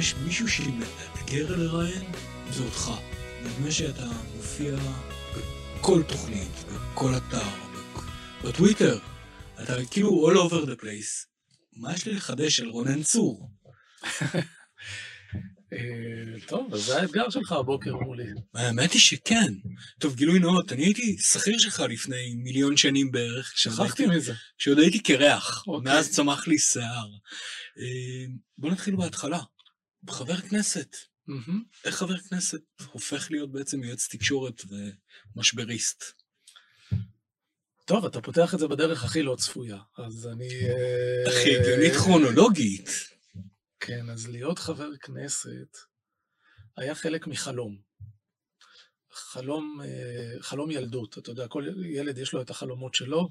יש מישהו שמאתגר לראיין, זה אותך. נדמה שאתה מופיע בכל תוכנית, בכל אתר, בטוויטר. אתה כאילו all over the place. מה יש לי לחדש על רונן צור? אה, טוב, אז זה האתגר שלך הבוקר מולי. האמת היא שכן. טוב, גילוי נאות, אני הייתי שכיר שלך לפני מיליון שנים בערך. שכחתי מזה. כשעוד הייתי קרח, אוקיי. מאז צמח לי שיער. אה, בוא נתחיל בהתחלה. חבר כנסת. איך חבר כנסת הופך להיות בעצם יועץ תקשורת ומשבריסט? טוב, אתה פותח את זה בדרך הכי לא צפויה, אז אני... הכי הגיונית כרונולוגית. כן, אז להיות חבר כנסת היה חלק מחלום. חלום, אה, חלום ילדות, אתה יודע, כל ילד יש לו את החלומות שלו,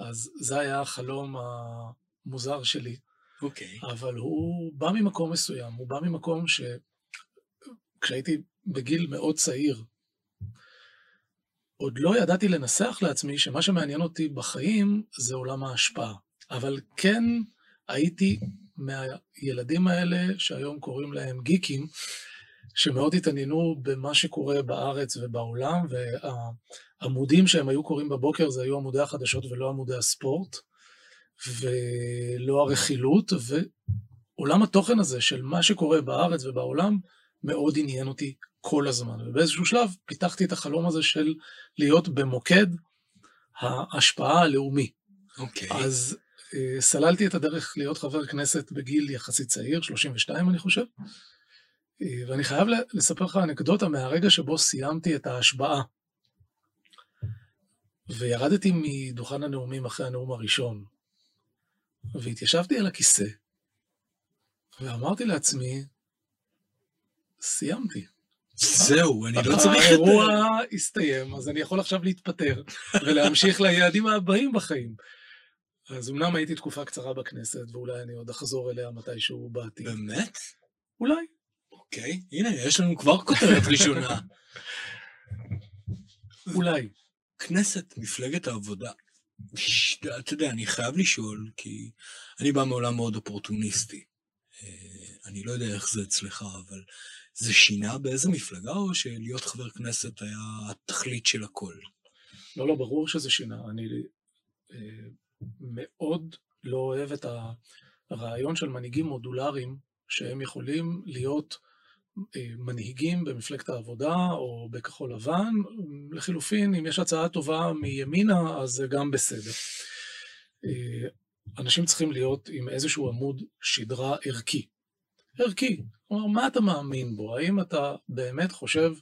אז זה היה החלום המוזר שלי. אוקיי. Okay. אבל הוא בא ממקום מסוים, הוא בא ממקום שכשהייתי בגיל מאוד צעיר, עוד לא ידעתי לנסח לעצמי שמה שמעניין אותי בחיים זה עולם ההשפעה. אבל כן הייתי מהילדים האלה, שהיום קוראים להם גיקים, שמאוד התעניינו במה שקורה בארץ ובעולם, והעמודים שהם היו קוראים בבוקר זה היו עמודי החדשות ולא עמודי הספורט, ולא הרכילות, ועולם התוכן הזה של מה שקורה בארץ ובעולם מאוד עניין אותי כל הזמן. ובאיזשהו שלב פיתחתי את החלום הזה של להיות במוקד ההשפעה הלאומי. אוקיי. Okay. אז אה, סללתי את הדרך להיות חבר כנסת בגיל יחסית צעיר, 32 אני חושב, אה, ואני חייב לספר לך אנקדוטה מהרגע שבו סיימתי את ההשבעה. וירדתי מדוכן הנאומים אחרי הנאום הראשון, והתיישבתי על הכיסא, ואמרתי לעצמי, סיימתי. זהו, אני לא צריך... האירוע הסתיים, אז אני יכול עכשיו להתפטר ולהמשיך ליעדים הבאים בחיים. אז אמנם הייתי תקופה קצרה בכנסת, ואולי אני עוד אחזור אליה מתישהו בעתיד. באמת? אולי. אוקיי, הנה, יש לנו כבר כותרת ראשונה. אולי. כנסת, מפלגת העבודה. אתה יודע, אני חייב לשאול, כי אני בא מעולם מאוד אופורטוניסטי. אה, אני לא יודע איך זה אצלך, אבל זה שינה באיזה מפלגה, או שלהיות חבר כנסת היה התכלית של הכל? לא, לא, ברור שזה שינה. אני אה, מאוד לא אוהב את הרעיון של מנהיגים מודולריים, שהם יכולים להיות מנהיגים במפלגת העבודה או בכחול לבן. לחילופין, אם יש הצעה טובה מימינה, אז זה גם בסדר. אה, אנשים צריכים להיות עם איזשהו עמוד שדרה ערכי. ערכי. כלומר, מה אתה מאמין בו? האם אתה באמת חושב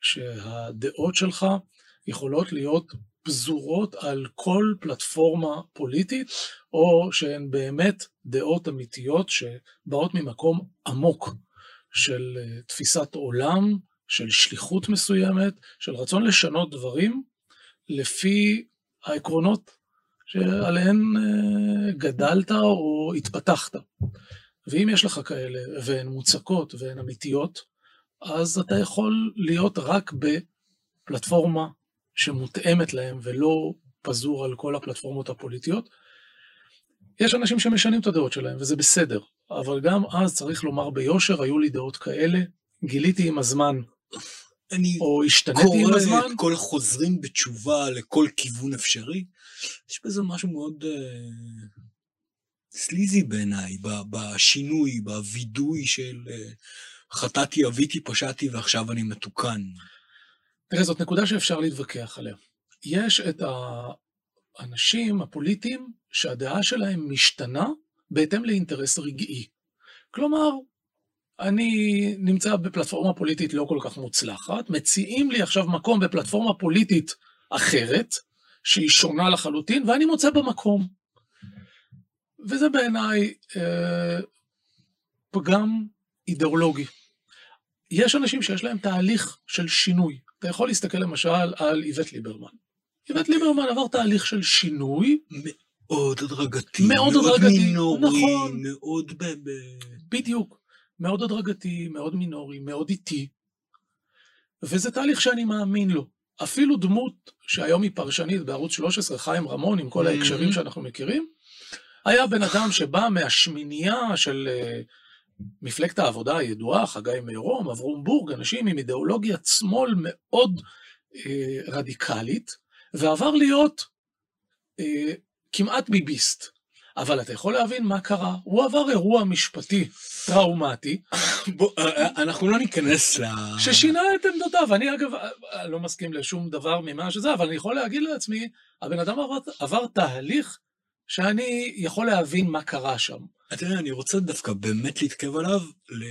שהדעות שלך יכולות להיות פזורות על כל פלטפורמה פוליטית, או שהן באמת דעות אמיתיות שבאות ממקום עמוק של אה, תפיסת עולם, של שליחות מסוימת, של רצון לשנות דברים לפי העקרונות שעליהן אה, גדלת או התפתחת. ואם יש לך כאלה, והן מוצקות והן אמיתיות, אז אתה יכול להיות רק בפלטפורמה שמותאמת להם ולא פזור על כל הפלטפורמות הפוליטיות. יש אנשים שמשנים את הדעות שלהם, וזה בסדר, אבל גם אז צריך לומר ביושר, היו לי דעות כאלה, גיליתי עם הזמן, אני או השתניתי עם הזמן. קורא את כל החוזרים בתשובה לכל כיוון אפשרי. יש בזה משהו מאוד uh, סליזי בעיניי, בשינוי, בווידוי של uh, חטאתי, אביתי, פשעתי ועכשיו אני מתוקן. תראה, זאת נקודה שאפשר להתווכח עליה. יש את האנשים הפוליטיים שהדעה שלהם משתנה בהתאם לאינטרס רגעי. כלומר, אני נמצא בפלטפורמה פוליטית לא כל כך מוצלחת, מציעים לי עכשיו מקום בפלטפורמה פוליטית אחרת, שהיא שונה לחלוטין, ואני מוצא במקום. וזה בעיניי אה, פגם אידיאולוגי. יש אנשים שיש להם תהליך של שינוי. אתה יכול להסתכל למשל על איווט ליברמן. איווט ליברמן עבר תהליך של שינוי. מאוד הדרגתי. מאוד הדרגתי, מינורי, נכון. מאוד ב... בדיוק. מאוד הדרגתי, מאוד מינורי, מאוד איטי. וזה תהליך שאני מאמין לו. אפילו דמות שהיום היא פרשנית בערוץ 13, חיים רמון, עם כל ההקשרים שאנחנו מכירים, היה בן אדם שבא מהשמינייה של מפלגת העבודה הידועה, חגי מירום, אברום בורג, אנשים עם אידיאולוגיית שמאל מאוד אה, רדיקלית, ועבר להיות אה, כמעט ביביסט. אבל אתה יכול להבין מה קרה. הוא עבר אירוע משפטי טראומטי. בוא, אה, אה, אנחנו לא ניכנס ל... ששינה את עמדותיו. אני אגב אה, לא מסכים לשום דבר ממה שזה, אבל אני יכול להגיד לעצמי, הבן אדם עבר, עבר תהליך שאני יכול להבין מה קרה שם. אתה יודע, אני רוצה דווקא באמת להתקרב עליו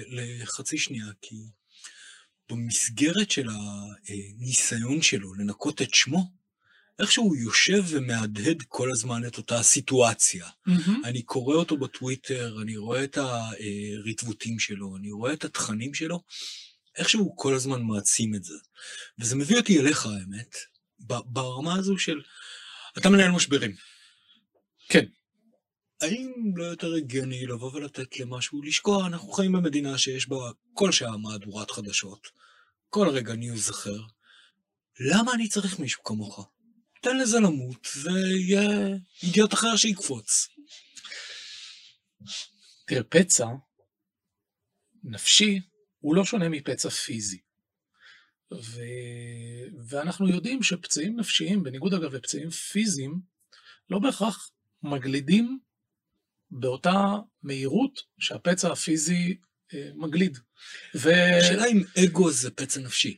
לחצי שנייה, כי במסגרת של הניסיון שלו לנקות את שמו, איכשהו יושב ומהדהד כל הזמן את אותה סיטואציה. Mm-hmm. אני קורא אותו בטוויטר, אני רואה את הריטבוטים שלו, אני רואה את התכנים שלו, איכשהו הוא כל הזמן מעצים את זה. וזה מביא אותי אליך, האמת, ברמה הזו של, אתה מנהל משברים. כן. האם לא יותר הגיוני לבוא ולתת למשהו לשקוע? אנחנו חיים במדינה שיש בה כל שעה מהדורת חדשות, כל רגע ניוז אחר. למה אני צריך מישהו כמוך? תן לזה למות, ויהיה אידיוט אחר שיקפוץ. תראה, פצע נפשי הוא לא שונה מפצע פיזי. ו... ואנחנו יודעים שפצעים נפשיים, בניגוד אגב לפצעים פיזיים, לא בהכרח מגלידים באותה מהירות שהפצע הפיזי אה, מגליד. ו... השאלה אם אגו זה פצע נפשי.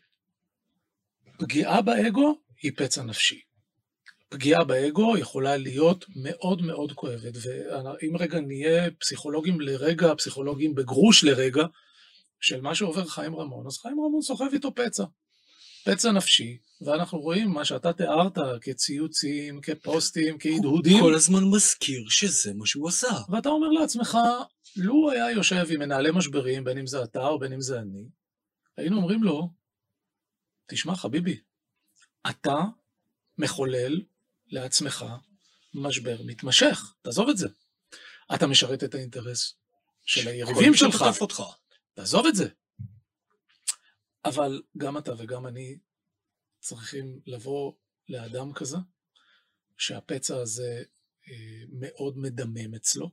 פגיעה באגו היא פצע נפשי. פגיעה באגו יכולה להיות מאוד מאוד כואבת, ואם רגע נהיה פסיכולוגים לרגע, פסיכולוגים בגרוש לרגע, של מה שעובר חיים רמון, אז חיים רמון סוחב איתו פצע. פצע נפשי, ואנחנו רואים מה שאתה תיארת כציוצים, כפוסטים, כהדהודים. הוא כל הזמן מזכיר שזה מה שהוא עשה. ואתה אומר לעצמך, לו הוא היה יושב עם מנהלי משברים, בין אם זה אתה או בין אם זה אני, היינו אומרים לו, תשמע חביבי, אתה מחולל לעצמך משבר מתמשך, תעזוב את זה. אתה משרת את האינטרס של היריבים שלך. אותך. תעזוב את זה. אבל גם אתה וגם אני צריכים לבוא לאדם כזה, שהפצע הזה אה, מאוד מדמם אצלו,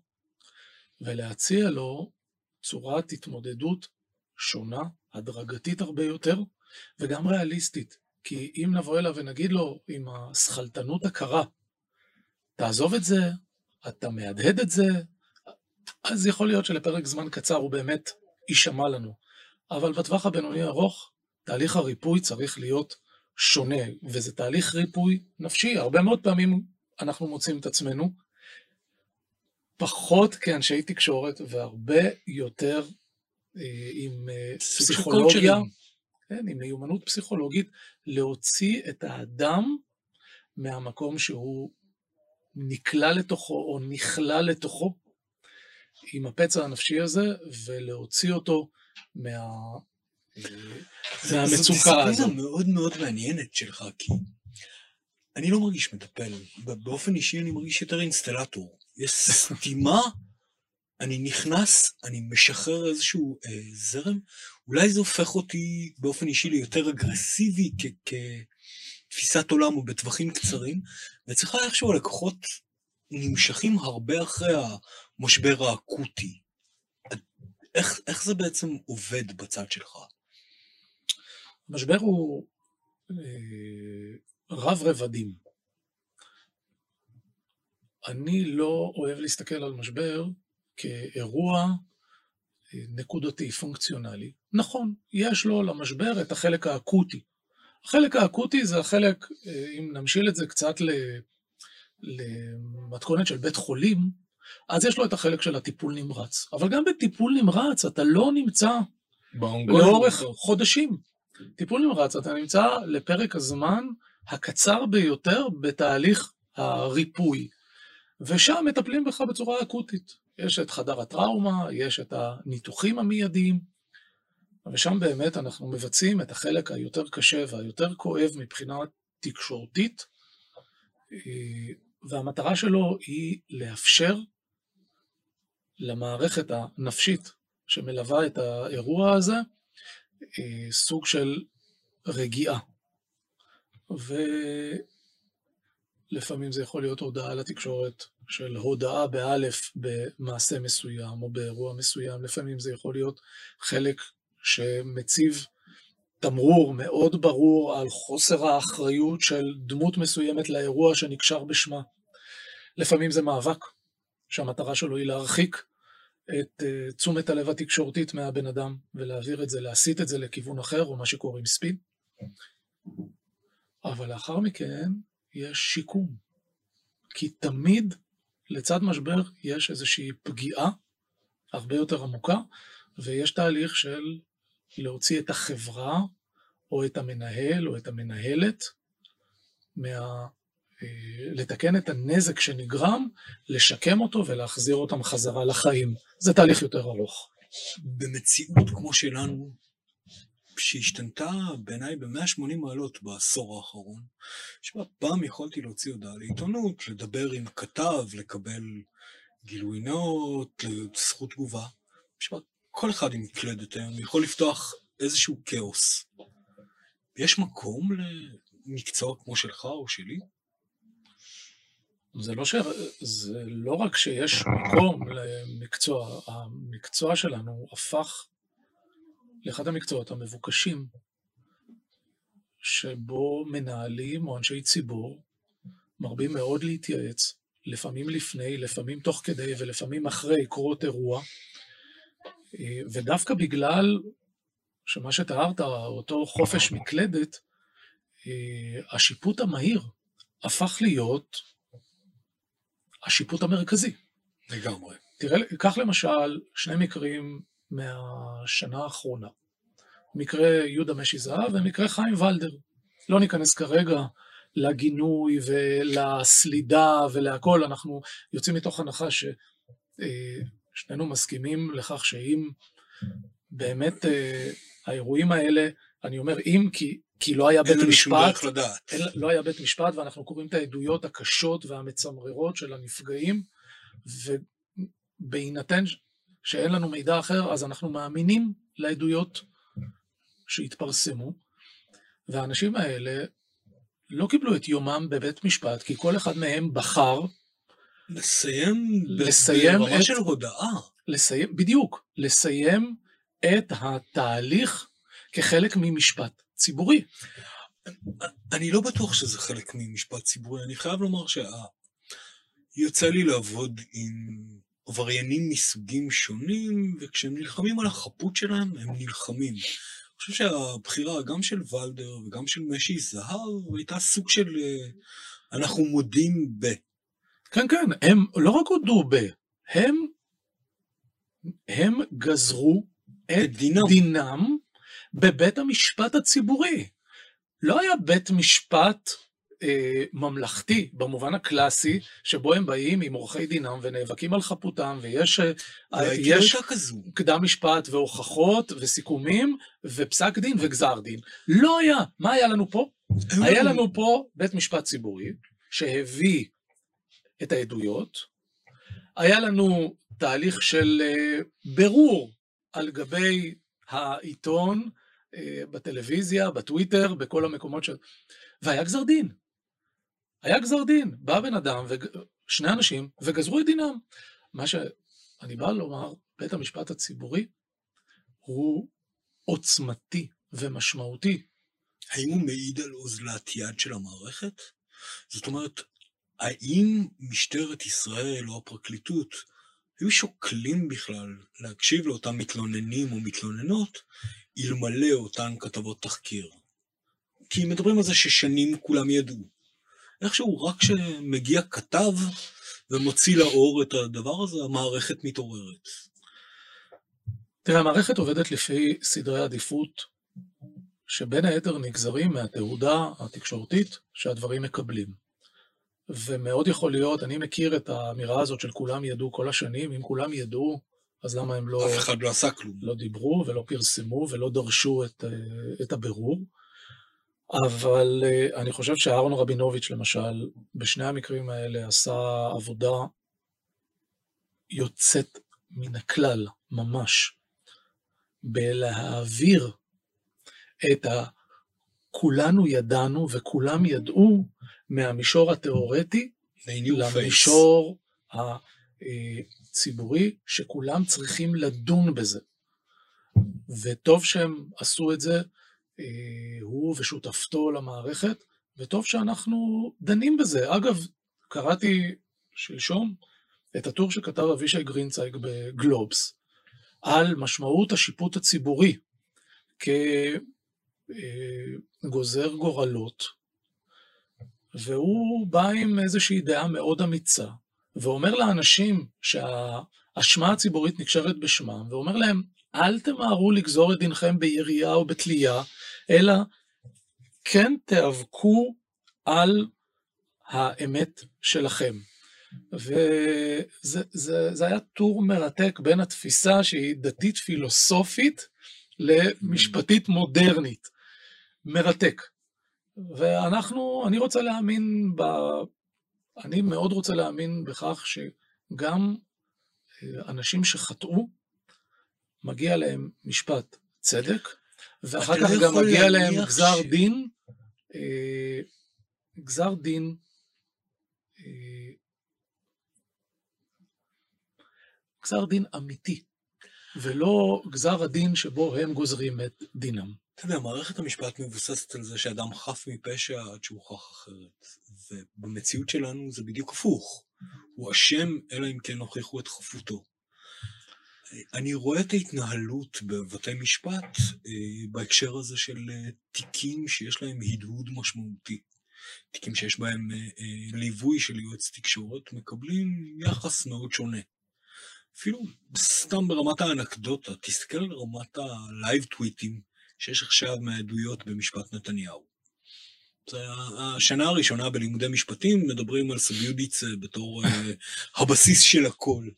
ולהציע לו צורת התמודדות שונה, הדרגתית הרבה יותר, וגם ריאליסטית. כי אם נבוא אליו ונגיד לו עם השכלתנות הקרה, תעזוב את זה, אתה מהדהד את זה, אז יכול להיות שלפרק זמן קצר הוא באמת יישמע לנו. אבל בטווח הבינוני ארוך, תהליך הריפוי צריך להיות שונה, וזה תהליך ריפוי נפשי. הרבה מאוד פעמים אנחנו מוצאים את עצמנו פחות כאנשי תקשורת והרבה יותר אה, עם אה, פסיכולוגיה. כן, עם מיומנות פסיכולוגית, להוציא את האדם מהמקום שהוא נקלע לתוכו או נכלל לתוכו עם הפצע הנפשי הזה, ולהוציא אותו מה... מהמצוקה הזאת. זו דיסציפלינה מאוד מאוד מעניינת שלך, כי אני לא מרגיש מטפל. באופן אישי אני מרגיש יותר אינסטלטור. יש סתימה אני נכנס, אני משחרר איזשהו אה, זרם, אולי זה הופך אותי באופן אישי ליותר אגרסיבי כתפיסת עולם או בטווחים קצרים, ואצלך איכשהו הלקוחות נמשכים הרבה אחרי המשבר האקוטי. איך, איך זה בעצם עובד בצד שלך? המשבר הוא אה, רב רבדים. אני לא אוהב להסתכל על משבר כאירוע אה, נקודתי, פונקציונלי. נכון, יש לו למשבר את החלק האקוטי. החלק האקוטי זה החלק, אה, אם נמשיל את זה קצת למתכונת של בית חולים, אז יש לו את החלק של הטיפול נמרץ. אבל גם בטיפול נמרץ אתה לא נמצא לאורך חודשים. טיפול נמרץ אתה נמצא לפרק הזמן הקצר ביותר בתהליך הריפוי, ושם מטפלים בך בצורה אקוטית. יש את חדר הטראומה, יש את הניתוחים המיידיים, ושם באמת אנחנו מבצעים את החלק היותר קשה והיותר כואב מבחינה תקשורתית, והמטרה שלו היא לאפשר למערכת הנפשית שמלווה את האירוע הזה סוג של רגיעה. לפעמים זה יכול להיות הודעה לתקשורת של הודעה באלף במעשה מסוים או באירוע מסוים, לפעמים זה יכול להיות חלק שמציב תמרור מאוד ברור על חוסר האחריות של דמות מסוימת לאירוע שנקשר בשמה. לפעמים זה מאבק, שהמטרה שלו היא להרחיק את uh, תשומת הלב התקשורתית מהבן אדם ולהעביר את זה, להסיט את זה לכיוון אחר, או מה שקוראים ספין. אבל לאחר מכן יש שיקום. כי תמיד לצד משבר יש איזושהי פגיעה הרבה יותר עמוקה, ויש תהליך של להוציא את החברה, או את המנהל, או את המנהלת, מה... אה, לתקן את הנזק שנגרם, לשקם אותו ולהחזיר אותם חזרה לחיים. זה תהליך יותר ארוך. במציאות כמו שלנו, שהשתנתה בעיניי ב-180 מעלות בעשור האחרון, שבה פעם יכולתי להוציא הודעה לעיתונות, לדבר עם כתב, לקבל גילוי נאות, זכות תגובה. שבה כל אחד עם מקלדת היום יכול לפתוח איזשהו כאוס. יש מקום למקצוע כמו שלך או שלי? זה לא, ש... זה לא רק שיש מקום למקצוע, המקצוע שלנו הפך לאחד המקצועות המבוקשים, שבו מנהלים או אנשי ציבור מרבים מאוד להתייעץ, לפעמים לפני, לפעמים תוך כדי ולפעמים אחרי קרות אירוע, ודווקא בגלל שמה שתיארת, אותו חופש מקלדת, השיפוט המהיר הפך להיות השיפוט המרכזי. לגמרי. תראה, קח למשל שני מקרים מהשנה האחרונה. מקרה יהודה משי זהב ומקרה חיים ולדר. לא ניכנס כרגע לגינוי ולסלידה ולהכול, אנחנו יוצאים מתוך הנחה ששנינו אה, מסכימים לכך שאם באמת אה, האירועים האלה, אני אומר אם כי, כי לא היה בית משפט, אין, לא היה בית משפט ואנחנו קוראים את העדויות הקשות והמצמררות של הנפגעים, ובהינתן שאין לנו מידע אחר, אז אנחנו מאמינים לעדויות שהתפרסמו, והאנשים האלה לא קיבלו את יומם בבית משפט, כי כל אחד מהם בחר לסיים, לסיים ברמה את, של הודאה. לסיים, בדיוק, לסיים את התהליך כחלק ממשפט ציבורי. אני לא בטוח שזה חלק ממשפט ציבורי, אני חייב לומר שיוצא לי לעבוד עם עבריינים מסוגים שונים, וכשהם נלחמים על החפות שלהם, הם נלחמים. אני חושב שהבחירה גם של ולדר וגם של משי זהב הייתה סוג של אה, אנחנו מודים ב. כן, כן, הם לא רק הודו ב, הם, הם גזרו את דינם. דינם בבית המשפט הציבורי. לא היה בית משפט אה, ממלכתי במובן הקלאסי, שבו הם באים עם עורכי דינם ונאבקים על חפותם, ויש אה, יש קדם משפט והוכחות וסיכומים ופסק דין וגזר דין. לא היה. מה היה לנו פה? היה לנו פה בית משפט ציבורי שהביא את העדויות, היה לנו תהליך של אה, ברור על גבי העיתון, אה, בטלוויזיה, בטוויטר, בכל המקומות ש... והיה גזר דין. היה גזר דין. בא בן אדם, וג... שני אנשים, וגזרו את דינם. מה שאני בא לומר, בית המשפט הציבורי הוא עוצמתי ומשמעותי. האם הוא מעיד על אוזלת יד של המערכת? זאת אומרת, האם משטרת ישראל או הפרקליטות היו שוקלים בכלל להקשיב לאותם מתלוננים או מתלוננות, אלמלא אותן כתבות תחקיר. כי מדברים על זה ששנים כולם ידעו. איכשהו רק כשמגיע כתב ומוציא לאור את הדבר הזה, המערכת מתעוררת. תראה, המערכת עובדת לפי סדרי עדיפות, שבין היתר נגזרים מהתהודה התקשורתית שהדברים מקבלים. ומאוד יכול להיות, אני מכיר את האמירה הזאת של כולם ידעו כל השנים, אם כולם ידעו, אז למה הם לא... אף אחד לא עשה כלום. לא דיברו ולא פרסמו ולא דרשו את, אה, את הבירור. אבל אה, אני חושב שאהרון רבינוביץ', למשל, בשני המקרים האלה עשה עבודה יוצאת מן הכלל, ממש, בלהעביר את ה... כולנו ידענו וכולם ידעו מהמישור התיאורטי למישור הציבורי, שכולם צריכים לדון בזה. וטוב שהם עשו את זה, אה, הוא ושותפתו למערכת, וטוב שאנחנו דנים בזה. אגב, קראתי שלשום את הטור שכתב אבישי גרינצייג בגלובס, על משמעות השיפוט הציבורי כגוזר גורלות, והוא בא עם איזושהי דעה מאוד אמיצה, ואומר לאנשים שהאשמה הציבורית נקשרת בשמם, ואומר להם, אל תמהרו לגזור את דינכם בירייה או בתלייה, אלא כן תיאבקו על האמת שלכם. וזה זה, זה היה טור מרתק בין התפיסה שהיא דתית פילוסופית למשפטית מודרנית. מרתק. ואנחנו, אני רוצה להאמין ב... אני מאוד רוצה להאמין בכך שגם אה, אנשים שחטאו, מגיע להם משפט צדק, ואחר כך לא גם מגיע להם גזר ש... דין, אה, גזר דין, אה, גזר דין אמיתי, ולא גזר הדין שבו הם גוזרים את דינם. אתה יודע, מערכת המשפט מבוססת על זה שאדם חף מפשע עד שהוכח אחרת, ובמציאות שלנו זה בדיוק הפוך. הוא אשם אלא אם כן הוכיחו את חפותו. אני רואה את ההתנהלות בבתי משפט אה, בהקשר הזה של אה, תיקים שיש להם הדהוד משמעותי. תיקים שיש בהם אה, ליווי של יועץ תקשורת, מקבלים יחס מאוד שונה. אפילו סתם ברמת האנקדוטה, תסתכל על רמת ה live טוויטים שיש עכשיו מהעדויות במשפט נתניהו. השנה הראשונה בלימודי משפטים, מדברים על סוב יודיצה בתור הבסיס של הכל.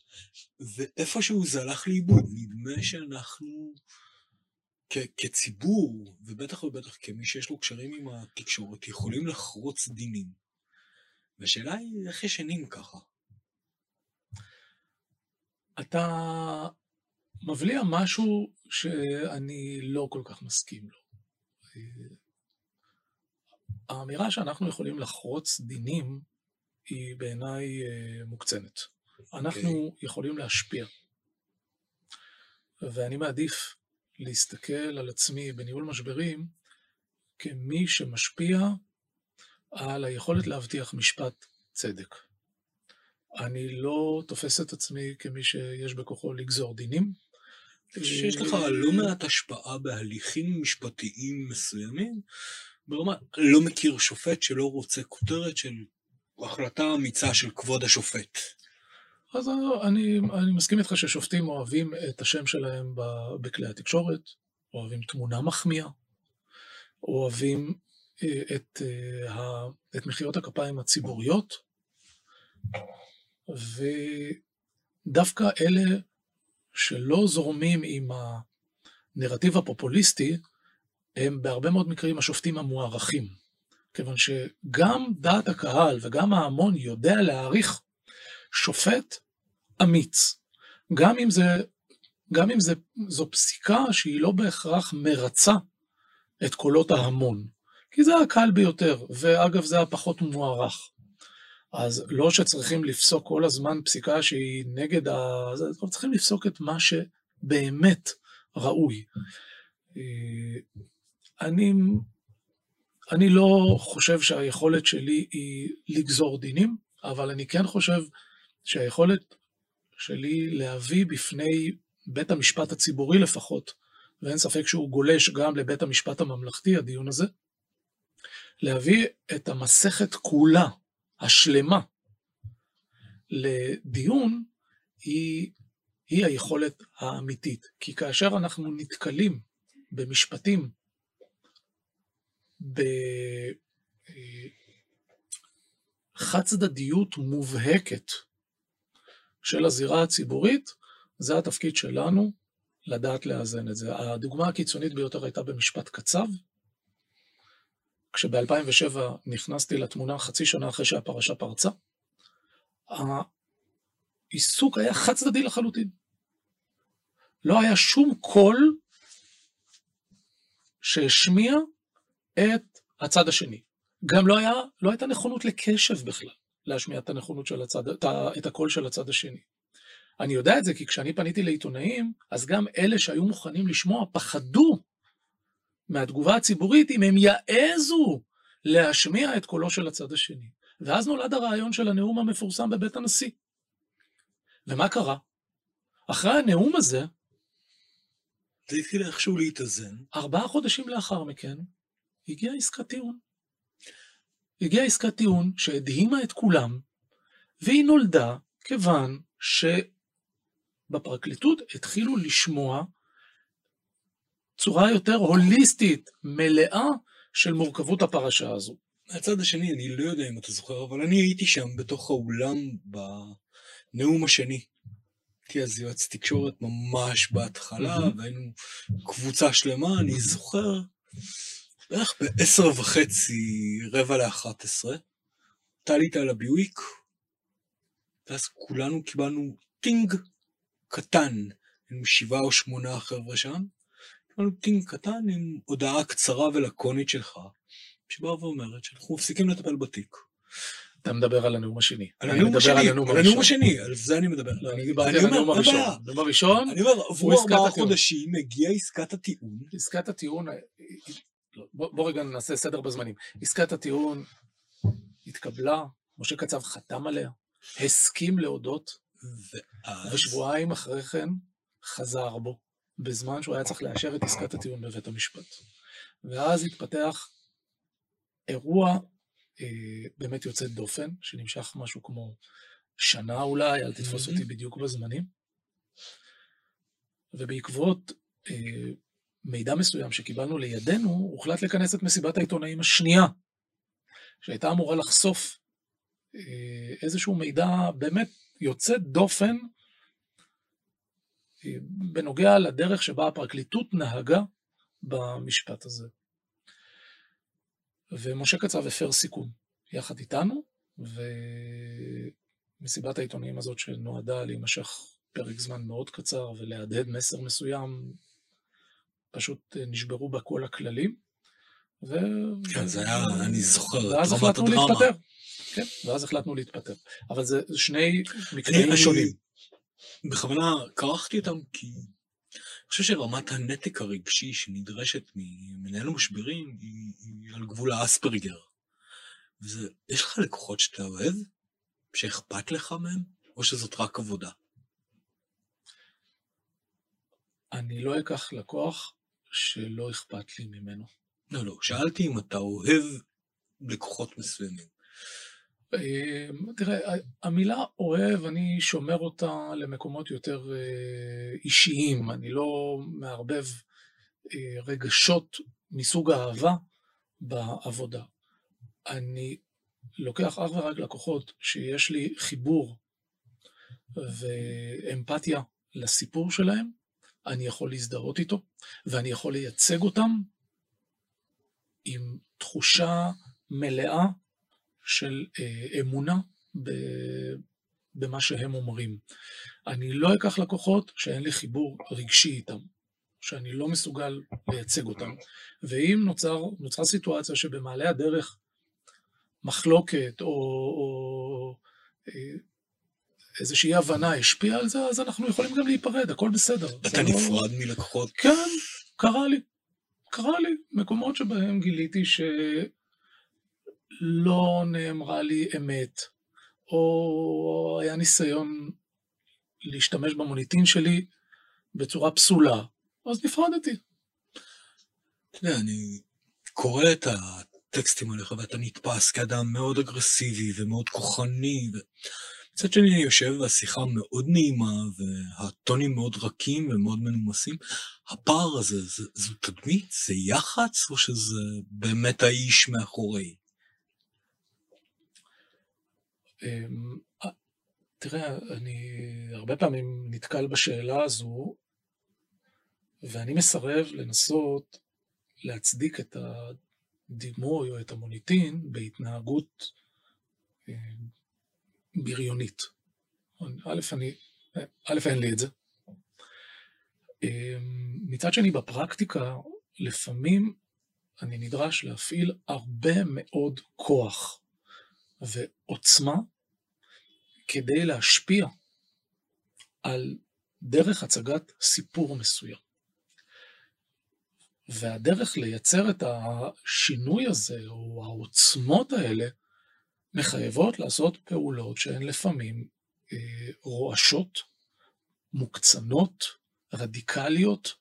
ואיפשהו זה הלך לאיבוד. נדמה שאנחנו כ- כציבור, ובטח ובטח כמי שיש לו קשרים עם התקשורת, יכולים לחרוץ דינים. והשאלה היא, איך ישנים ככה? אתה מבליע משהו שאני לא כל כך מסכים לו. האמירה שאנחנו יכולים לחרוץ דינים היא בעיניי אה, מוקצנת. אנחנו okay. יכולים להשפיע. ואני מעדיף להסתכל על עצמי בניהול משברים כמי שמשפיע על היכולת להבטיח משפט צדק. אני לא תופס את עצמי כמי שיש בכוחו לגזור דינים. שיש לך לא מעט השפעה בהליכים משפטיים מסוימים, ברמה, לא מכיר שופט שלא רוצה כותרת של החלטה אמיצה של כבוד השופט. אז אני, אני מסכים איתך ששופטים אוהבים את השם שלהם בכלי התקשורת, אוהבים תמונה מחמיאה, אוהבים אה, את, אה, את מחיאות הכפיים הציבוריות, ודווקא אלה שלא זורמים עם הנרטיב הפופוליסטי, הם בהרבה מאוד מקרים השופטים המוערכים. כיוון שגם דעת הקהל וגם ההמון יודע להעריך שופט אמיץ. גם אם, זה, גם אם זה, זו פסיקה שהיא לא בהכרח מרצה את קולות ההמון, כי זה הקל ביותר, ואגב זה הפחות מוערך. אז לא שצריכים לפסוק כל הזמן פסיקה שהיא נגד ה... צריכים לפסוק את מה שבאמת ראוי. אני, אני לא חושב שהיכולת שלי היא לגזור דינים, אבל אני כן חושב שהיכולת שלי להביא בפני בית המשפט הציבורי לפחות, ואין ספק שהוא גולש גם לבית המשפט הממלכתי, הדיון הזה, להביא את המסכת כולה, השלמה, לדיון, היא, היא היכולת האמיתית. כי כאשר אנחנו נתקלים במשפטים, בחד צדדיות מובהקת, של הזירה הציבורית, זה התפקיד שלנו לדעת לאזן את זה. הדוגמה הקיצונית ביותר הייתה במשפט קצב, כשב-2007 נכנסתי לתמונה חצי שנה אחרי שהפרשה פרצה, העיסוק היה חד צדדי לחלוטין. לא היה שום קול שהשמיע את הצד השני. גם לא, היה, לא הייתה נכונות לקשב בכלל, להשמיע את הנכונות של הצד, את הקול של הצד השני. אני יודע את זה כי כשאני פניתי לעיתונאים, אז גם אלה שהיו מוכנים לשמוע פחדו מהתגובה הציבורית אם הם יעזו להשמיע את קולו של הצד השני. ואז נולד הרעיון של הנאום המפורסם בבית הנשיא. ומה קרה? אחרי הנאום הזה, זה התחיל איכשהו להתאזן. ארבעה חודשים לאחר מכן, הגיעה עסקת טיעון. הגיעה עסקת טיעון שהדהימה את כולם, והיא נולדה כיוון שבפרקליטות התחילו לשמוע צורה יותר הוליסטית, מלאה, של מורכבות הפרשה הזו. מהצד השני, אני לא יודע אם אתה זוכר, אבל אני הייתי שם בתוך האולם בנאום השני. הייתי אז יועץ תקשורת ממש בהתחלה, והיינו קבוצה שלמה, אני זוכר, בערך בעשר וחצי, רבע לאחת עשרה, אתה עלית על הביואיק, ואז כולנו קיבלנו טינג קטן, היינו שבעה או שמונה חבר'ה שם, קיבלנו טינג קטן עם הודעה קצרה ולקונית שלך, שבאה ואומרת שאנחנו מפסיקים לטפל בתיק. אתה מדבר על הנאום השני. על הנאום השני, על הנאום השני, על זה אני מדבר. אני דיברתי על הנאום הראשון. הנאום הראשון, אני אומר, עברו ארבעה חודשים, הגיעה עסקת הטיעון. עסקת הטיעון, לא, בוא רגע נעשה סדר בזמנים. עסקת הטיעון התקבלה, משה קצב חתם עליה, הסכים להודות, ושבועיים אחרי כן חזר בו, בזמן שהוא היה צריך לאשר את עסקת הטיעון בבית המשפט. ואז התפתח אירוע אה, באמת יוצאת דופן, שנמשך משהו כמו שנה אולי, אל תתפוס אותי בדיוק בזמנים. ובעקבות אה, מידע מסוים שקיבלנו לידינו, הוחלט לכנס את מסיבת העיתונאים השנייה, שהייתה אמורה לחשוף אה, איזשהו מידע באמת יוצא דופן אה, בנוגע לדרך שבה הפרקליטות נהגה במשפט הזה. ומשה קצב הפר סיכום יחד איתנו, ומסיבת העיתונאים הזאת שנועדה להימשך פרק זמן מאוד קצר ולהדהד מסר מסוים, פשוט נשברו בה כל הכללים. ו... כן, זה היה, אני זוכר, ואז החלטנו להתפטר. כן, ואז החלטנו להתפטר. אבל זה שני מקרים שונים. בכוונה כרכתי אותם כי אני חושב שרמת הנתק הרגשי שנדרשת ממנהל המשברים היא, היא על גבול האספרגר. וזה, יש לך לקוחות שאתה אוהב? שאכפת לך מהם? או שזאת רק עבודה? אני לא אקח לקוח שלא אכפת לי ממנו. לא, לא, שאלתי אם אתה אוהב לקוחות מסוימים. אמ, תראה, המילה אוהב, אני שומר אותה למקומות יותר אה, אישיים, אני לא מערבב אה, רגשות מסוג אהבה בעבודה. אני לוקח אך ורק לקוחות שיש לי חיבור ואמפתיה לסיפור שלהם, אני יכול להזדהות איתו, ואני יכול לייצג אותם עם תחושה מלאה של אה, אמונה ב, במה שהם אומרים. אני לא אקח לקוחות שאין לי חיבור רגשי איתם, שאני לא מסוגל לייצג אותם. ואם נוצר, נוצרה סיטואציה שבמעלה הדרך מחלוקת או, או אה, איזושהי הבנה השפיעה על זה, אז אנחנו יכולים גם להיפרד, הכל בסדר. אתה לא- נפרד לא... מלקוחות? כן, קרה לי. קרה לי מקומות שבהם גיליתי ש... לא נאמרה לי אמת, או היה ניסיון להשתמש במוניטין שלי בצורה פסולה, אז נפרדתי. אתה יודע, אני קורא את הטקסטים עליך ואתה נתפס כאדם מאוד אגרסיבי ומאוד כוחני. ו... מצד שני אני יושב והשיחה מאוד נעימה והטונים מאוד רכים ומאוד מנומסים. הפער הזה, זה, זו תדמית? זה יח"צ או שזה באמת האיש מאחורי? אמ, תראה, אני הרבה פעמים נתקל בשאלה הזו, ואני מסרב לנסות להצדיק את הדימוי או את המוניטין בהתנהגות אמ, בריונית. א', אני, א', אין לי את זה. אמ, מצד שני, בפרקטיקה, לפעמים אני נדרש להפעיל הרבה מאוד כוח ועוצמה כדי להשפיע על דרך הצגת סיפור מסוים. והדרך לייצר את השינוי הזה, או העוצמות האלה, מחייבות לעשות פעולות שהן לפעמים אה, רועשות, מוקצנות, רדיקליות,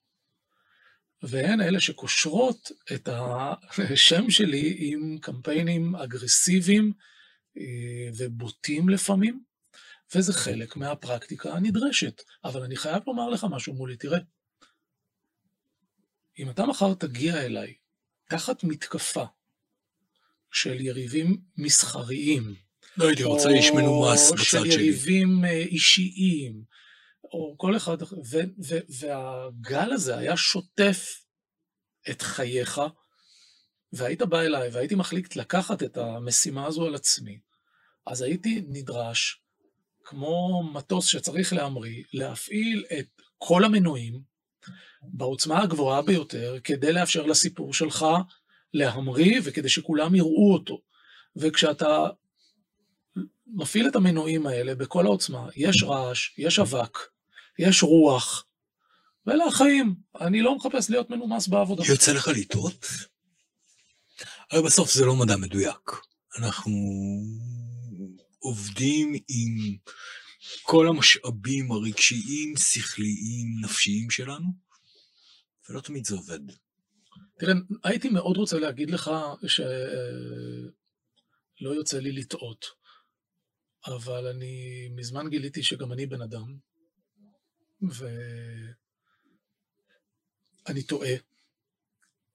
והן אלה שקושרות את השם שלי עם קמפיינים אגרסיביים אה, ובוטים לפעמים, וזה חלק מהפרקטיקה הנדרשת. אבל אני חייב לומר לך משהו מולי, תראה, אם אתה מחר תגיע אליי תחת מתקפה של יריבים מסחריים, לא הייתי רוצה איש מנומס בצד שלי. או של יריבים אה, אישיים, או כל אחד, ו, ו, והגל הזה היה שוטף את חייך, והיית בא אליי והייתי מחליט לקחת את המשימה הזו על עצמי, אז הייתי נדרש, כמו מטוס שצריך להמריא, להפעיל את כל המנועים בעוצמה הגבוהה ביותר, כדי לאפשר לסיפור שלך להמריא וכדי שכולם יראו אותו. וכשאתה מפעיל את המנועים האלה בכל העוצמה, יש רעש, יש אבק, יש רוח, ואלה החיים. אני לא מחפש להיות מנומס בעבודה. יוצא לך לטעות? הרי בסוף זה לא מדע מדויק. אנחנו עובדים עם כל המשאבים הרגשיים, שכליים, נפשיים שלנו, ולא תמיד זה עובד. תראה, הייתי מאוד רוצה להגיד לך שלא יוצא לי לטעות, אבל אני מזמן גיליתי שגם אני בן אדם, ואני טועה,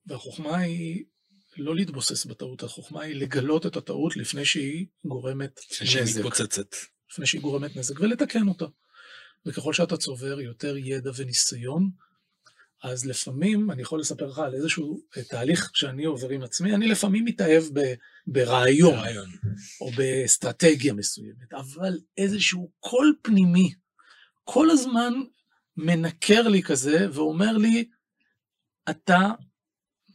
והחוכמה היא לא להתבוסס בטעות, החוכמה היא לגלות את הטעות לפני שהיא גורמת נזק. שהיא מתפוצצת. לפני שהיא גורמת נזק, ולתקן אותה. וככל שאתה צובר יותר ידע וניסיון, אז לפעמים, אני יכול לספר לך על איזשהו תהליך שאני עובר עם עצמי, אני לפעמים מתאהב ב, ברעיון, ברעיון, או באסטרטגיה מסוימת, אבל איזשהו קול פנימי, כל הזמן מנקר לי כזה ואומר לי, אתה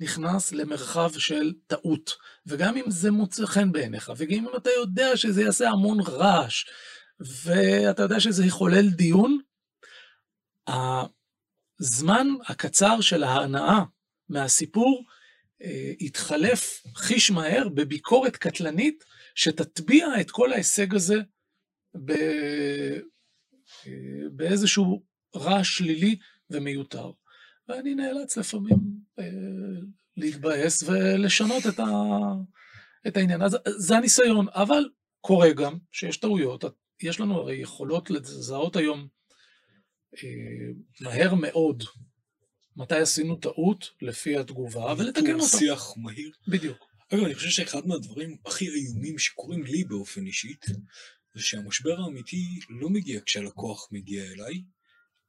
נכנס למרחב של טעות, וגם אם זה מוצא חן בעיניך, וגם אם אתה יודע שזה יעשה המון רעש, ואתה יודע שזה יחולל דיון, הזמן הקצר של ההנאה מהסיפור אה, יתחלף חיש מהר בביקורת קטלנית שתטביע את כל ההישג הזה ב... אה, באיזשהו רעש שלילי ומיותר. ואני נאלץ לפעמים אה, להתבאס ולשנות את, ה... את העניין. אז זה הניסיון, אבל קורה גם שיש טעויות. יש לנו הרי יכולות לזהות היום מהר מאוד מתי עשינו טעות לפי התגובה ולתקן אותה. שיח מהיר. בדיוק. אגב, אני חושב שאחד מהדברים הכי איומים שקורים לי באופן אישית, זה שהמשבר האמיתי לא מגיע כשהלקוח מגיע אליי,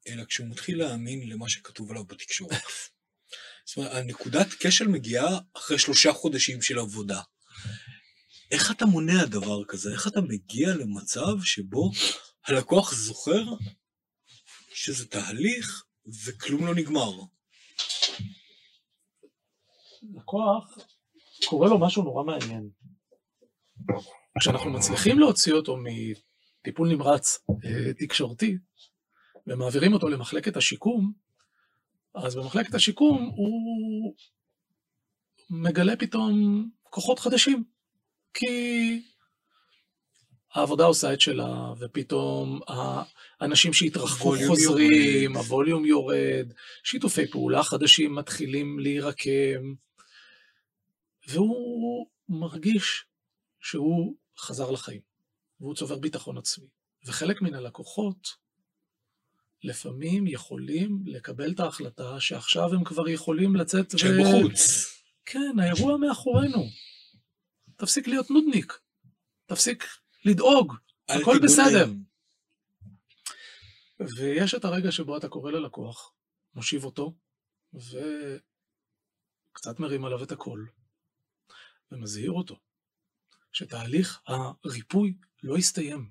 אלא כשהוא מתחיל להאמין למה שכתוב עליו בתקשורת. זאת אומרת, הנקודת כשל מגיעה אחרי שלושה חודשים של עבודה. איך אתה מונע דבר כזה? איך אתה מגיע למצב שבו הלקוח זוכר שזה תהליך וכלום לא נגמר? לקוח, קורה לו משהו נורא מעניין. כשאנחנו מצליחים להוציא אותו מטיפול נמרץ אה, תקשורתי, ומעבירים אותו למחלקת השיקום, אז במחלקת השיקום הוא מגלה פתאום כוחות חדשים, כי העבודה עושה את שלה, ופתאום האנשים שהתרחקו חוזרים, יורד. הווליום יורד, שיתופי פעולה חדשים מתחילים להירקם, והוא מרגיש שהוא חזר לחיים, והוא צובר ביטחון עצמי. וחלק מן הלקוחות לפעמים יכולים לקבל את ההחלטה שעכשיו הם כבר יכולים לצאת שהם ו... בחוץ. כן, האירוע מאחורינו. תפסיק להיות נודניק, תפסיק לדאוג, הכל בסדר. ויש את הרגע שבו אתה קורא ללקוח, מושיב אותו, וקצת מרים עליו את הקול, ומזהיר אותו, שתהליך הריפוי לא יסתיים.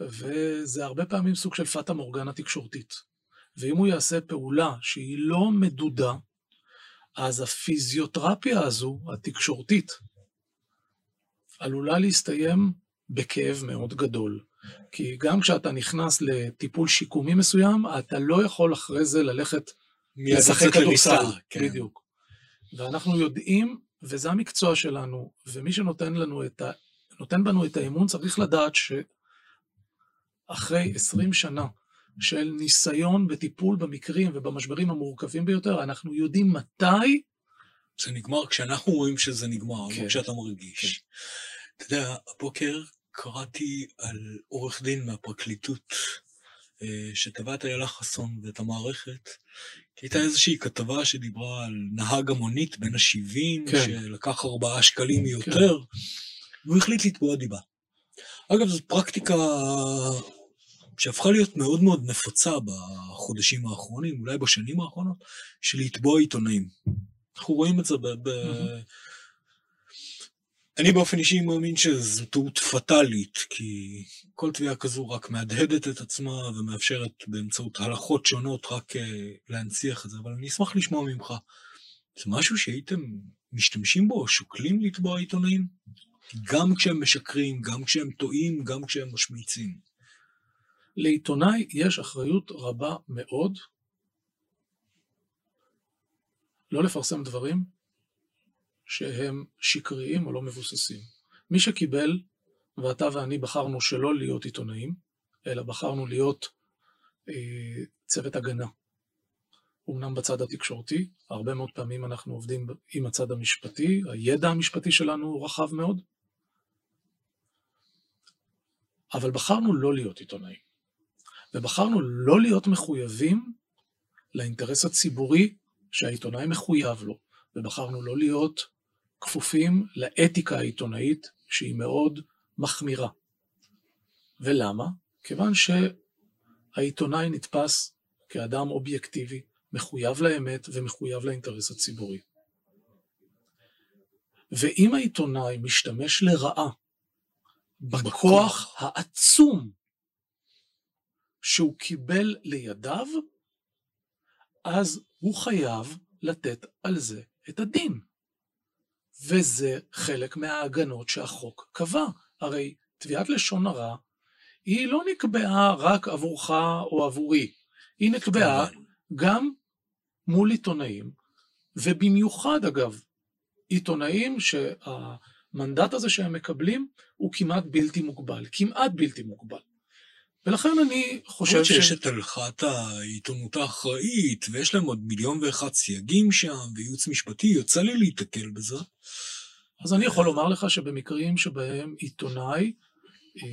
וזה הרבה פעמים סוג של פטה מורגנה תקשורתית. ואם הוא יעשה פעולה שהיא לא מדודה, אז הפיזיותרפיה הזו, התקשורתית, עלולה להסתיים בכאב מאוד גדול. כי גם כשאתה נכנס לטיפול שיקומי מסוים, אתה לא יכול אחרי זה ללכת לשחק כדורסל. כן. בדיוק. ואנחנו יודעים, וזה המקצוע שלנו, ומי שנותן לנו את ה... נותן בנו את האמון צריך לדעת שאחרי 20 שנה של ניסיון בטיפול במקרים ובמשברים המורכבים ביותר, אנחנו יודעים מתי... זה נגמר כשאנחנו רואים שזה נגמר, לא כן. לא כשאתה מרגיש. כן. אתה יודע, הבוקר קראתי על עורך דין מהפרקליטות אה, שטבע את איילה חסון ואת המערכת, כי הייתה איזושהי כתבה שדיברה על נהג המונית בן ה-70, כן. שלקח ארבעה שקלים יותר, כן. והוא החליט לתבוע דיבה. אגב, זו פרקטיקה שהפכה להיות מאוד מאוד נפוצה בחודשים האחרונים, אולי בשנים האחרונות, של לתבוע עיתונאים. אנחנו רואים את זה ב... ב... Mm-hmm. אני באופן אישי מאמין שזו טעות פטאלית, כי כל תביעה כזו רק מהדהדת את עצמה ומאפשרת באמצעות הלכות שונות רק uh, להנציח את זה, אבל אני אשמח לשמוע ממך. זה משהו שהייתם משתמשים בו, שוקלים לתבוע עיתונאים? גם כשהם משקרים, גם כשהם טועים, גם כשהם משמיצים. לעיתונאי יש אחריות רבה מאוד לא לפרסם דברים שהם שקריים או לא מבוססים. מי שקיבל, ואתה ואני בחרנו שלא להיות עיתונאים, אלא בחרנו להיות אה, צוות הגנה. אמנם בצד התקשורתי, הרבה מאוד פעמים אנחנו עובדים עם הצד המשפטי, הידע המשפטי שלנו הוא רחב מאוד, אבל בחרנו לא להיות עיתונאים. ובחרנו לא להיות מחויבים לאינטרס הציבורי שהעיתונאי מחויב לו, ובחרנו לא להיות כפופים לאתיקה העיתונאית שהיא מאוד מחמירה. ולמה? כיוון שהעיתונאי נתפס כאדם אובייקטיבי, מחויב לאמת ומחויב לאינטרס הציבורי. ואם העיתונאי משתמש לרעה בכוח העצום שהוא קיבל לידיו, אז הוא חייב לתת על זה את הדין. וזה חלק מההגנות שהחוק קבע. הרי תביעת לשון הרע היא לא נקבעה רק עבורך או עבורי, היא נקבעה גם מול עיתונאים, ובמיוחד אגב, עיתונאים שהמנדט הזה שהם מקבלים הוא כמעט בלתי מוגבל, כמעט בלתי מוגבל. ולכן אני חושב ש... שיש את הלכת העיתונות האחראית, ויש להם עוד מיליון ואחד סייגים שם, וייעוץ משפטי, יוצא לי להיתקל בזה. אז אני יכול לומר לך שבמקרים שבהם עיתונאי אה,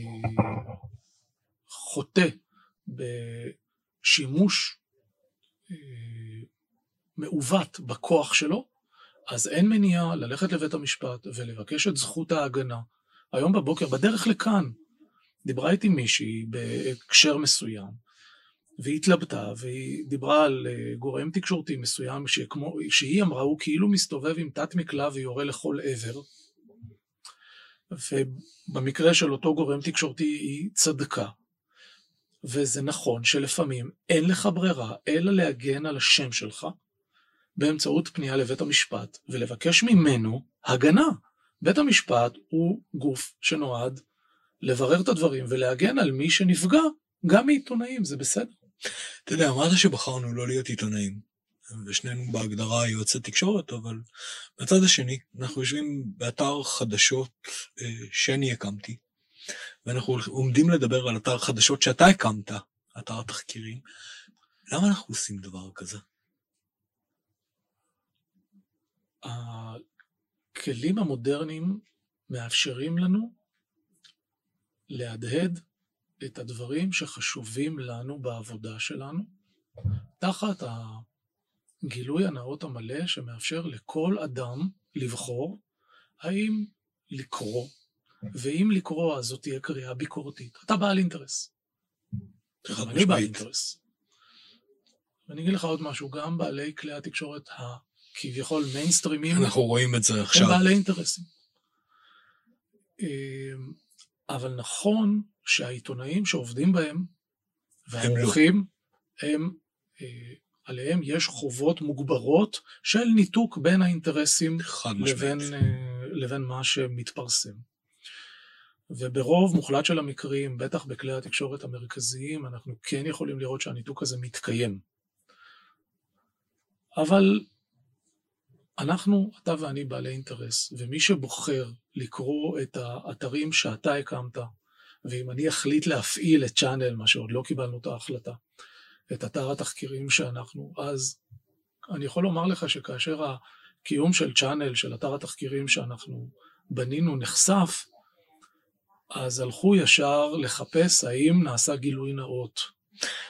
חוטא בשימוש אה, מעוות בכוח שלו, אז אין מניעה ללכת לבית המשפט ולבקש את זכות ההגנה. היום בבוקר, בדרך לכאן, דיברה איתי מישהי בהקשר מסוים, והיא התלבטה, והיא דיברה על אה, גורם תקשורתי מסוים, שכמו, שהיא אמרה, הוא כאילו מסתובב עם תת מקלע ויורה לכל עבר, ובמקרה של אותו גורם תקשורתי היא צדקה. וזה נכון שלפעמים אין לך ברירה אלא להגן על השם שלך באמצעות פנייה לבית המשפט ולבקש ממנו הגנה. בית המשפט הוא גוף שנועד לברר את הדברים ולהגן על מי שנפגע, גם מעיתונאים, זה בסדר. אתה יודע, אמרת שבחרנו לא להיות עיתונאים, ושנינו בהגדרה יועצי תקשורת, אבל בצד השני, אנחנו יושבים באתר חדשות אה, שאני הקמתי, ואנחנו עומדים לדבר על אתר חדשות שאתה הקמת, אתר תחקירים. למה אנחנו עושים דבר כזה? הכלים המודרניים מאפשרים לנו להדהד את הדברים שחשובים לנו בעבודה שלנו, תחת הגילוי הנאות המלא שמאפשר לכל אדם לבחור האם לקרוא, ואם לקרוא אז זאת תהיה קריאה ביקורתית. אתה בעל אינטרס. אני בעל אינטרס. ואני אגיד לך עוד משהו, גם בעלי כלי התקשורת הכביכול מיינסטרימים, אנחנו רואים את זה עכשיו. הם בעלי אינטרסים. אבל נכון שהעיתונאים שעובדים בהם, והעורכים, הם, אה, עליהם יש חובות מוגברות של ניתוק בין האינטרסים לבין. אה, לבין מה שמתפרסם. וברוב מוחלט של המקרים, בטח בכלי התקשורת המרכזיים, אנחנו כן יכולים לראות שהניתוק הזה מתקיים. אבל אנחנו, אתה ואני בעלי אינטרס, ומי שבוחר לקרוא את האתרים שאתה הקמת, ואם אני אחליט להפעיל את צ'אנל, מה שעוד לא קיבלנו את ההחלטה, את אתר התחקירים שאנחנו, אז אני יכול לומר לך שכאשר הקיום של צ'אנל, של אתר התחקירים שאנחנו בנינו, נחשף, אז הלכו ישר לחפש האם נעשה גילוי נאות.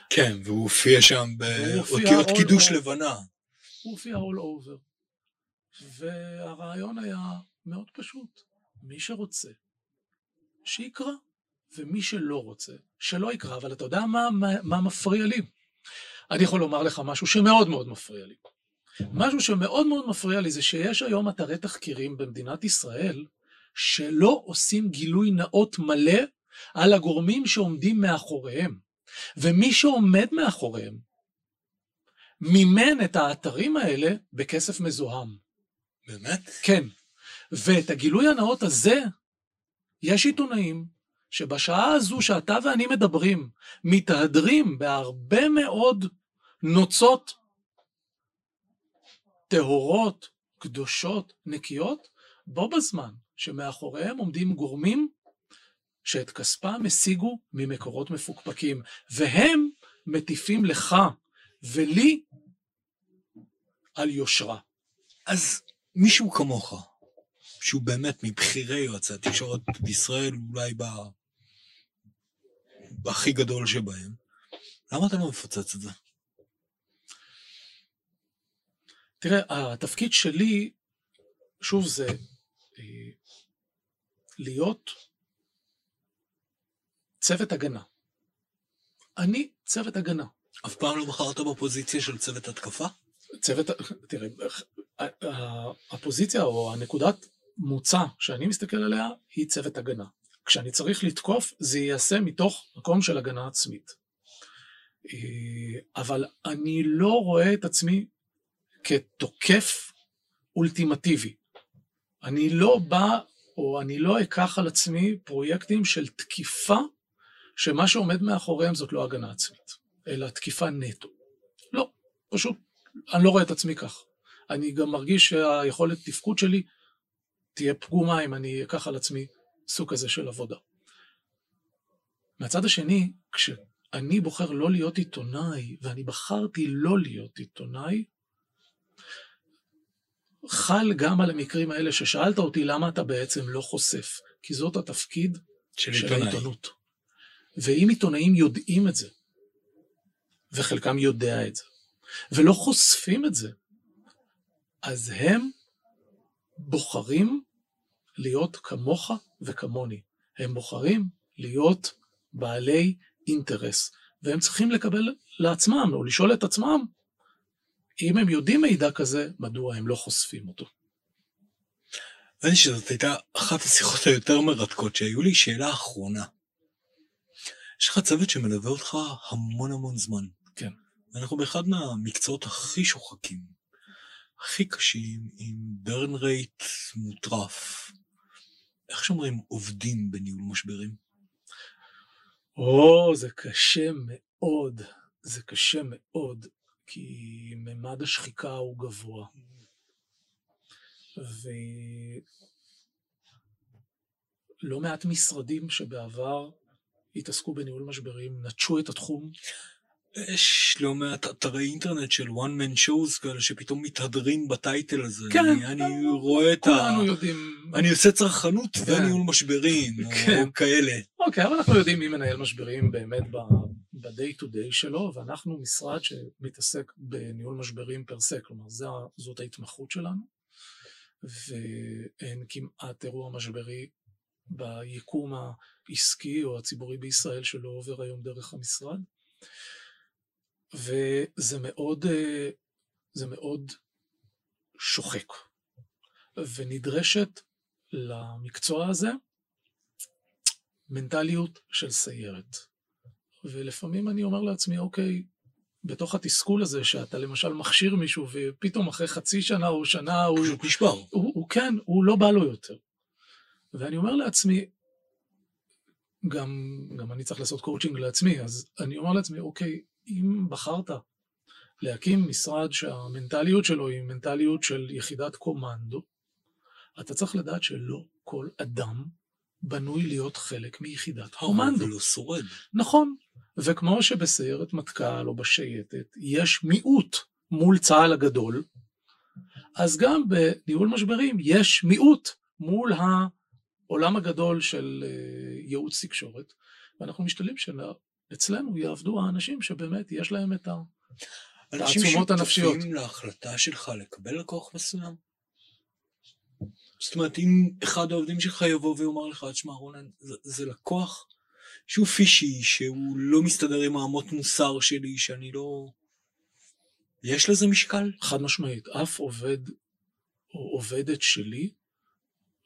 כן, והוא הופיע שם באותיות קידוש. לבנה. הוא הופיע all over. והרעיון היה מאוד פשוט. מי שרוצה, שיקרא, ומי שלא רוצה, שלא יקרא. אבל אתה יודע מה, מה, מה מפריע לי? אני יכול לומר לך משהו שמאוד מאוד מפריע לי. משהו שמאוד מאוד מפריע לי זה שיש היום אתרי תחקירים במדינת ישראל שלא עושים גילוי נאות מלא על הגורמים שעומדים מאחוריהם. ומי שעומד מאחוריהם מימן את האתרים האלה בכסף מזוהם. באמת? כן. ואת הגילוי הנאות הזה, יש עיתונאים שבשעה הזו שאתה ואני מדברים, מתהדרים בהרבה מאוד נוצות טהורות, קדושות, נקיות, בו בזמן שמאחוריהם עומדים גורמים שאת כספם השיגו ממקורות מפוקפקים, והם מטיפים לך ולי על יושרה. אז מישהו כמוך, שהוא באמת מבכירי יועצי התקשורת בישראל, אולי ב... בהכי גדול שבהם, למה אתה לא מפוצץ את זה? תראה, התפקיד שלי, שוב, זה אה, להיות צוות הגנה. אני צוות הגנה. אף פעם לא בחרת בפוזיציה של צוות התקפה? צוות, תראה, הפוזיציה או הנקודת מוצא שאני מסתכל עליה היא צוות הגנה. כשאני צריך לתקוף, זה ייעשה מתוך מקום של הגנה עצמית. אה, אבל אני לא רואה את עצמי כתוקף אולטימטיבי. אני לא בא, או אני לא אקח על עצמי פרויקטים של תקיפה, שמה שעומד מאחוריהם זאת לא הגנה עצמית, אלא תקיפה נטו. לא, פשוט, אני לא רואה את עצמי כך. אני גם מרגיש שהיכולת תפקוד שלי תהיה פגומה אם אני אקח על עצמי סוג כזה של עבודה. מהצד השני, כשאני בוחר לא להיות עיתונאי, ואני בחרתי לא להיות עיתונאי, חל גם על המקרים האלה ששאלת אותי למה אתה בעצם לא חושף, כי זאת התפקיד של של. העיתונות. ואם עיתונאים יודעים את זה, וחלקם יודע את זה, ולא חושפים את זה, אז הם בוחרים להיות כמוך וכמוני. הם בוחרים להיות בעלי אינטרס, והם צריכים לקבל לעצמם, או לשאול את עצמם, אם הם יודעים מידע כזה, מדוע הם לא חושפים אותו. נראה לי שזאת הייתה אחת השיחות היותר מרתקות שהיו לי. שאלה אחרונה. יש לך צוות שמלווה אותך המון המון זמן. כן. אנחנו באחד מהמקצועות הכי שוחקים, הכי קשים, עם ברן רייט מוטרף. איך שאומרים עובדים בניהול משברים? או, זה קשה מאוד, זה קשה מאוד, כי ממד השחיקה הוא גבוה. ולא מעט משרדים שבעבר התעסקו בניהול משברים, נטשו את התחום. יש לא מעט אתרי אינטרנט של one man shows כאלה שפתאום מתהדרים בטייטל הזה. כן. אני, אני רואה את ה... כולנו יודעים... אני עושה צרכנות כן. וניהול משברים, כן. או כאלה. אוקיי, אבל אנחנו יודעים מי מנהל משברים באמת ב-day to day שלו, ואנחנו משרד שמתעסק בניהול משברים פר סה, כלומר זה, זאת ההתמחות שלנו, ואין כמעט אירוע משברי ביקום העסקי או הציבורי בישראל שלא עובר היום דרך המשרד. וזה מאוד, אה, זה מאוד שוחק. ונדרשת למקצוע הזה מנטליות של סיירת. ולפעמים אני אומר לעצמי, אוקיי, בתוך התסכול הזה, שאתה למשל מכשיר מישהו, ופתאום אחרי חצי שנה או שנה הוא... פשוט נשבר. הוא, הוא כן, הוא לא בא לו יותר. ואני אומר לעצמי, גם, גם אני צריך לעשות קואוצ'ינג לעצמי, אז אני אומר לעצמי, אוקיי, אם בחרת להקים משרד שהמנטליות שלו היא מנטליות של יחידת קומנדו, אתה צריך לדעת שלא כל אדם בנוי להיות חלק מיחידת קומנדו. הוא לא שורד. נכון, וכמו שבסיירת מטכ"ל או בשייטת יש מיעוט מול צה"ל הגדול, אז גם בניהול משברים יש מיעוט מול העולם הגדול של אה, ייעוץ תקשורת, ואנחנו משתדלים שאצלנו יעבדו האנשים שבאמת יש להם את התעצומות הנפשיות. אנשים שותפים להחלטה שלך לקבל לקוח מסוים? זאת אומרת, אם אחד העובדים שלך יבוא ויאמר לך, תשמע, רונן, זה, זה לקוח שהוא פישי, שהוא לא מסתדר עם האמות מוסר שלי, שאני לא... יש לזה משקל? חד משמעית. אף עובד או עובדת שלי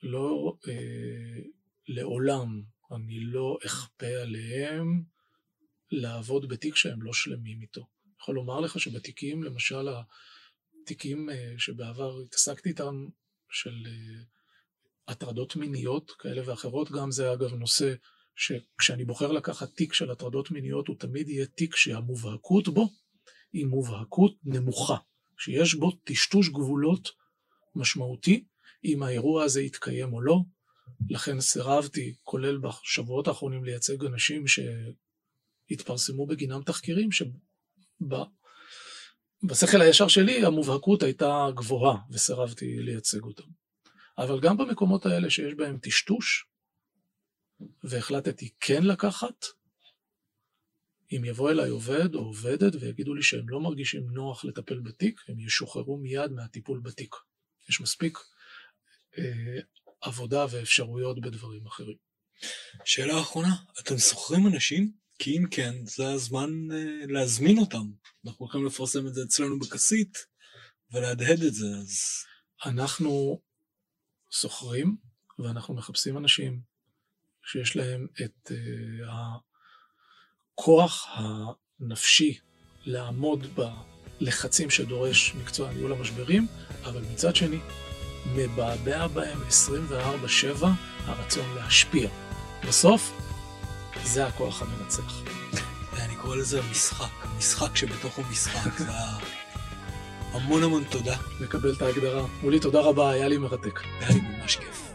לא, אה, לעולם, אני לא אכפה עליהם לעבוד בתיק שהם לא שלמים איתו. אני יכול לומר לך שבתיקים, למשל, התיקים אה, שבעבר התעסקתי איתם, של אה, הטרדות מיניות כאלה ואחרות, גם זה אגב נושא שכשאני בוחר לקחת תיק של הטרדות מיניות, הוא תמיד יהיה תיק שהמובהקות בו היא מובהקות נמוכה, שיש בו טשטוש גבולות משמעותי, אם האירוע הזה יתקיים או לא. לכן סירבתי, כולל בשבועות האחרונים, לייצג אנשים שהתפרסמו בגינם תחקירים, שבשכל הישר שלי המובהקות הייתה גבוהה, וסירבתי לייצג אותם. אבל גם במקומות האלה שיש בהם טשטוש, והחלטתי כן לקחת, אם יבוא אליי עובד או עובדת ויגידו לי שהם לא מרגישים נוח לטפל בתיק, הם ישוחררו מיד מהטיפול בתיק. יש מספיק אה, עבודה ואפשרויות בדברים אחרים. שאלה אחרונה, אתם שוכרים אנשים? כי אם כן, זה הזמן אה, להזמין אותם. אנחנו הולכים לפרסם את זה אצלנו בכסית ולהדהד את זה, אז... אנחנו שוכרים ואנחנו מחפשים אנשים שיש להם את uh, הכוח הנפשי לעמוד בלחצים שדורש מקצוע ניהול המשברים, אבל מצד שני, מבעבע בהם 24-7 הרצון להשפיע. בסוף, זה הכוח המנצח. אני קורא לזה משחק, משחק שבתוך המשחק, זה המון המון תודה. לקבל את ההגדרה. מולי, תודה רבה, היה לי מרתק. היה לי ממש כיף.